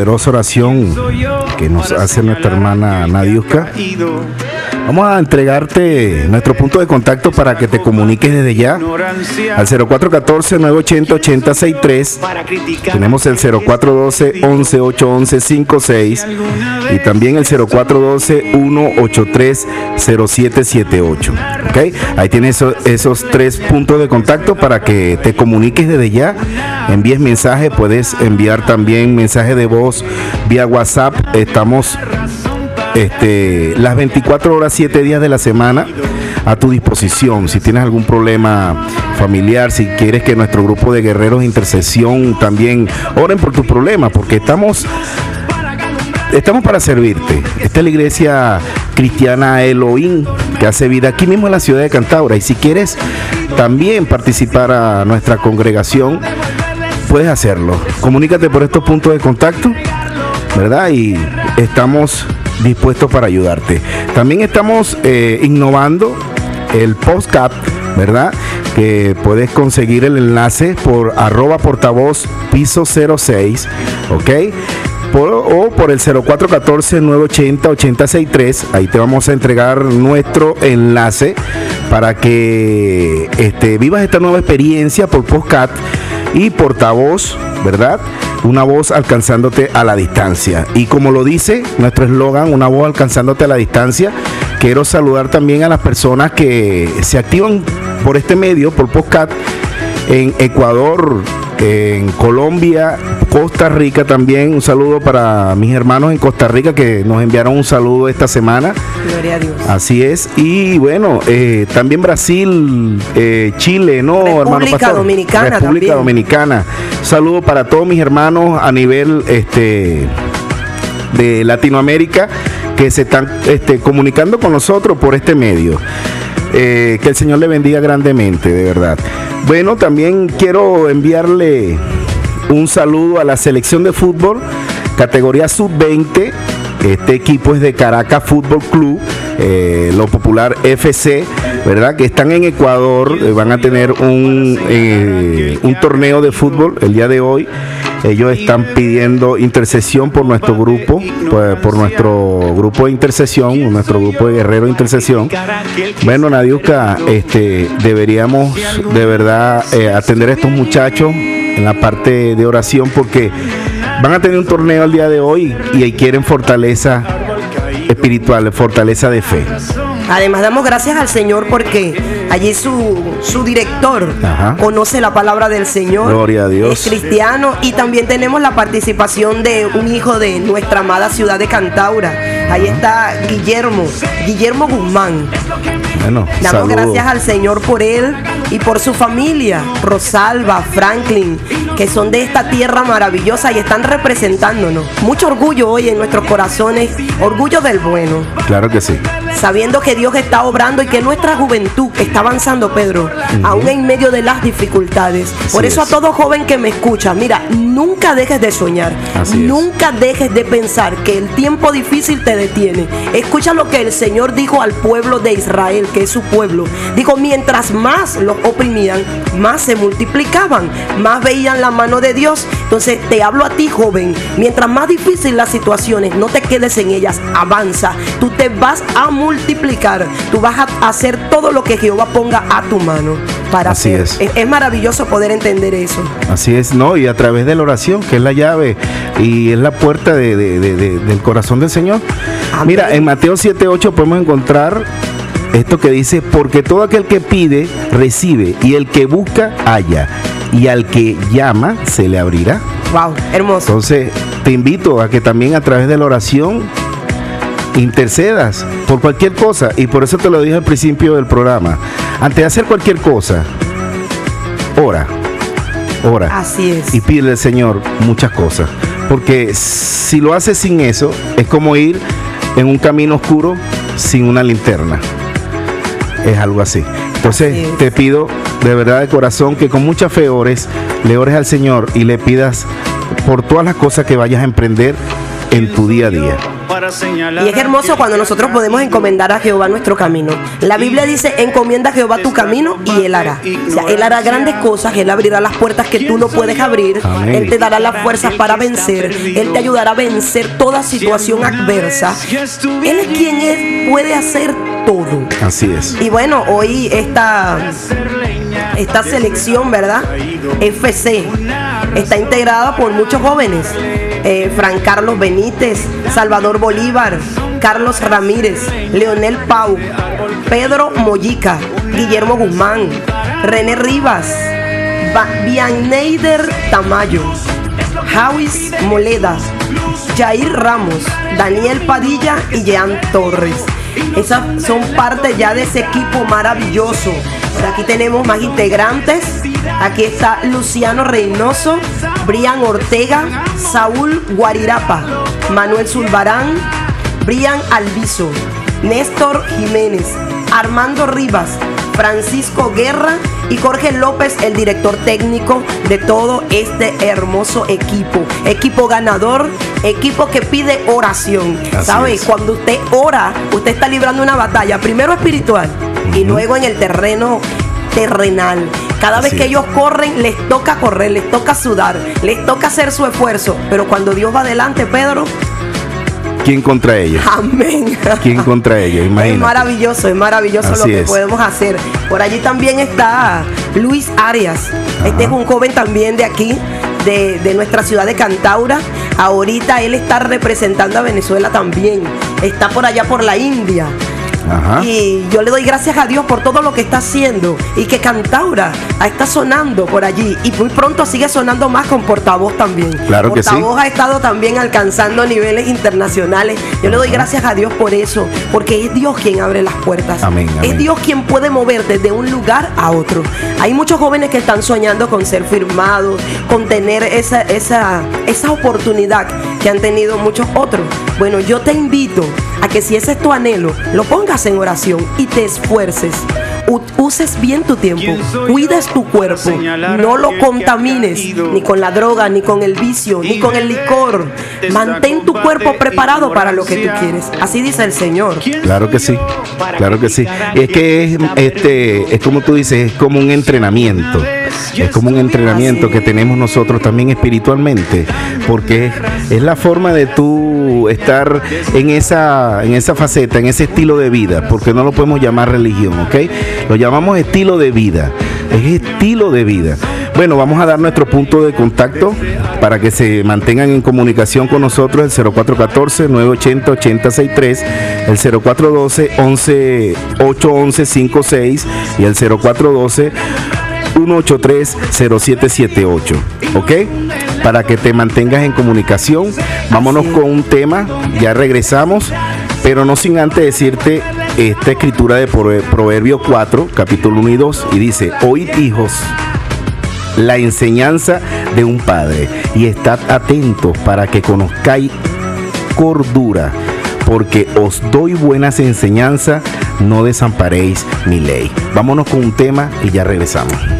poderosa oración que nos hace nuestra hermana Nadiuska. Vamos a entregarte nuestro punto de contacto para que te comuniques desde ya al 0414-980-8063. Tenemos el 0412-11-811-56 y también el 0412-183-0778. ¿Ok? Ahí tienes esos, tres puntos de contacto para que te comuniques desde ya. Envíes mensaje, puedes enviar también mensaje de voz vía WhatsApp. Estamos este, las 24 horas, 7 días de la semana a tu disposición. Si tienes algún problema familiar, si quieres que nuestro grupo de guerreros de intercesión también oren por tu problema, porque estamos estamos para servirte. Esta es la iglesia cristiana Elohim que hace vida aquí mismo en la ciudad de Cantabria. Y si quieres también participar a nuestra congregación, puedes hacerlo. Comunícate por estos puntos de contacto, ¿verdad? Y estamos dispuestos para ayudarte. También estamos eh, innovando el postcap, ¿verdad? Que puedes conseguir el enlace por arroba portavoz piso 06, ¿ok? o por el 0414-980-863. Ahí te vamos a entregar nuestro enlace para que este, vivas esta nueva experiencia por Postcat y portavoz, ¿verdad? Una voz alcanzándote a la distancia. Y como lo dice nuestro eslogan, una voz alcanzándote a la distancia, quiero saludar también a las personas que se activan por este medio, por Postcat, en Ecuador, en Colombia, Costa Rica también. Un saludo para mis hermanos en Costa Rica que nos enviaron un saludo esta semana. Gloria a Dios. Así es. Y bueno, eh, también Brasil, eh, Chile, ¿no, República Dominicana. República Dominicana. saludo para todos mis hermanos a nivel este de Latinoamérica que se están este, comunicando con nosotros por este medio. Eh, que el Señor le bendiga grandemente, de verdad. Bueno, también quiero enviarle un saludo a la selección de fútbol, categoría sub-20. Este equipo es de Caracas Fútbol Club, eh, lo popular FC, ¿verdad? Que están en Ecuador, eh, van a tener un, un torneo de fútbol el día de hoy. Ellos están pidiendo intercesión por nuestro grupo, pues, por, nuestro grupo de intercesión, nuestro grupo de guerrero de intercesión. Bueno, Nadiuska, este, deberíamos de verdad atender a estos muchachos en la parte de oración porque van a tener un torneo el día de hoy y quieren fortaleza espiritual, fortaleza de fe. Además damos gracias al Señor porque allí su, su director conoce la palabra del Señor. Gloria a Dios. Es cristiano y también tenemos la participación de un hijo de nuestra amada ciudad de Cantaura. Ahí está Guillermo, Guillermo Guzmán. Bueno, Damos gracias al Señor por él y por su familia, Rosalba, Franklin, que son de esta tierra maravillosa y están representándonos. Mucho orgullo hoy en nuestros corazones, orgullo del bueno. Claro que sí. Sabiendo que Dios está obrando y que nuestra juventud está avanzando, Pedro, aún en medio de las dificultades. por eso a todo joven que me escucha, mira, nunca dejes de soñar, nunca dejes de pensar que el tiempo difícil te detiene. Escucha lo que el Señor dijo al pueblo de Israel, que es su pueblo. Dijo, mientras más los oprimían, más se multiplicaban, más veían la mano de Dios. Entonces te hablo a ti, joven, mientras más difícil las situaciones, no te quedes en ellas, avanza. Tú te vas a multiplicar, tú vas a hacer todo lo que Jehová ponga a tu mano. Para Así Es. es. maravilloso poder entender eso. Así es, ¿no? Y a través de la oración, que es la llave y es la puerta del corazón del Señor. Mira, en Mateo 7:8 podemos encontrar esto que dice, porque todo aquel que pide, recibe, y el que busca, halla, y al que llama, se le abrirá. Wow, hermoso. Entonces, te invito a que también a través de la oración intercedas por cualquier cosa, y por eso te lo dije al principio del programa. Antes de hacer cualquier cosa, ora, ora. Así es. Y pide al Señor muchas cosas. Porque si lo haces sin eso, es como ir en un camino oscuro sin una linterna es algo así. Entonces te pido de verdad de corazón que con mucha fe ores, le ores al Señor y le pidas por todas las cosas que vayas a emprender en tu día a día. Y es hermoso cuando nosotros podemos encomendar a Jehová nuestro camino. La Biblia dice, encomienda a Jehová tu camino y Él hará. O sea, Él hará grandes cosas, Él abrirá las puertas que tú no puedes abrir, Él te dará las fuerzas para vencer, Él te ayudará a vencer toda situación adversa. Él es quien es, puede hacer todo. Así es. Y bueno, hoy esta, esta selección, ¿verdad? FC está integrada por muchos jóvenes. Eh, Fran Carlos Benítez, Salvador Bolívar, Carlos Ramírez, Leonel Pau, Pedro Mollica, Guillermo Guzmán, René Rivas, Bianeider Tamayo, Jawis Moleda, Jair Ramos, Daniel Padilla y Jean Torres. Esas son parte ya de ese equipo maravilloso. Por aquí tenemos más integrantes. Aquí está Luciano Reynoso, Brian Ortega, Saúl Guarirapa, Manuel Zulbarán, Brian Alviso, Néstor Jiménez, Armando Rivas, Francisco Guerra y Jorge López, el director técnico de todo este hermoso equipo. Equipo ganador, equipo que pide oración. ¿Sabes? Cuando usted ora, usted está librando una batalla, primero espiritual y luego en el terreno terrenal. Cada vez que ellos corren, les toca correr, les toca sudar, les toca hacer su esfuerzo. Pero cuando Dios va adelante, Pedro, ¿Quién contra ellos? Amén. ¿Quién contra ellos? Es maravilloso, es maravilloso lo que podemos hacer. Por allí también está Luis Arias. Este es un joven también de aquí, de, de, nuestra ciudad de Cantaura. Ahorita él está representando a Venezuela también. Está por allá por la India. Y yo le doy gracias a Dios por todo lo que está haciendo y que Cantaura está sonando por allí y muy pronto sigue sonando más con Portavoz también. Claro que Portavoz ha estado también alcanzando niveles internacionales. Yo le doy gracias a Dios por eso, porque es Dios quien abre las puertas. Es Dios quien puede moverte de un lugar a otro. Hay muchos jóvenes que están soñando con ser firmados, con tener esa, esa, esa oportunidad que han tenido muchos otros. Bueno, yo te invito a que si ese es tu anhelo, lo pongas en oración y te esfuerces. Uses bien tu tiempo, cuides tu cuerpo, no lo contamines ni con la droga, ni con el vicio, ni con el licor. Mantén tu cuerpo preparado para lo que tú quieres. Así dice el Señor. Claro que sí, claro que sí. Es que es, este, es como tú dices, es como un entrenamiento. Es como un entrenamiento que tenemos nosotros también espiritualmente, porque es la forma de tú estar en esa, en esa faceta, en ese estilo de vida, porque no lo podemos llamar religión, ¿ok? Lo llamamos estilo de vida, es estilo de vida. Bueno, vamos a dar nuestro punto de contacto para que se mantengan en comunicación con nosotros, el 0414-980-8063, el 0412-11-811-56 y el 0412 183-0778. ¿Ok? Para que te mantengas en comunicación. Vámonos con un tema. Ya regresamos. Pero no sin antes decirte esta escritura de Proverbio 4, capítulo 1 y 2. Y dice, oíd hijos la enseñanza de un padre y estad atentos para que conozcáis cordura, porque os doy buenas enseñanzas, no desamparéis mi ley. Vámonos con un tema y ya regresamos.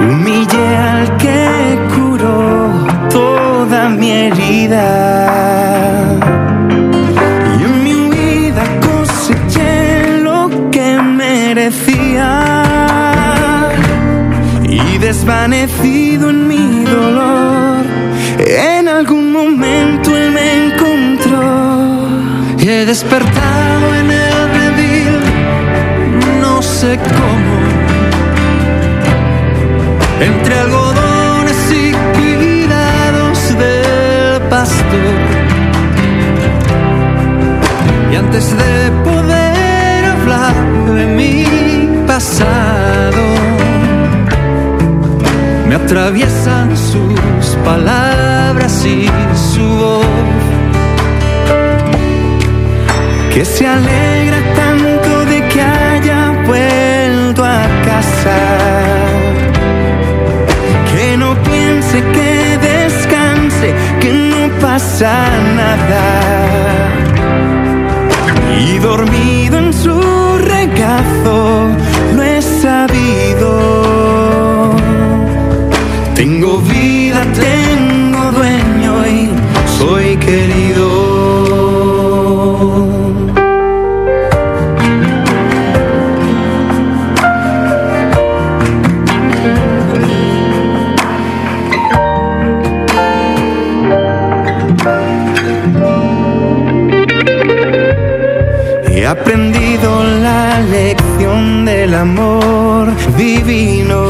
Humillé al que curó toda mi herida. Y en mi huida coseché lo que merecía. Y desvanecido en mi dolor, en algún momento él me he despertado en el redil, no sé cómo, entre algodones y cuidados del pastor. Y antes de poder hablar de mi pasado, me atraviesan sus palabras y su voz, que se alegra pasa nada y dormido en su regazo lo he sabido. Tengo vida,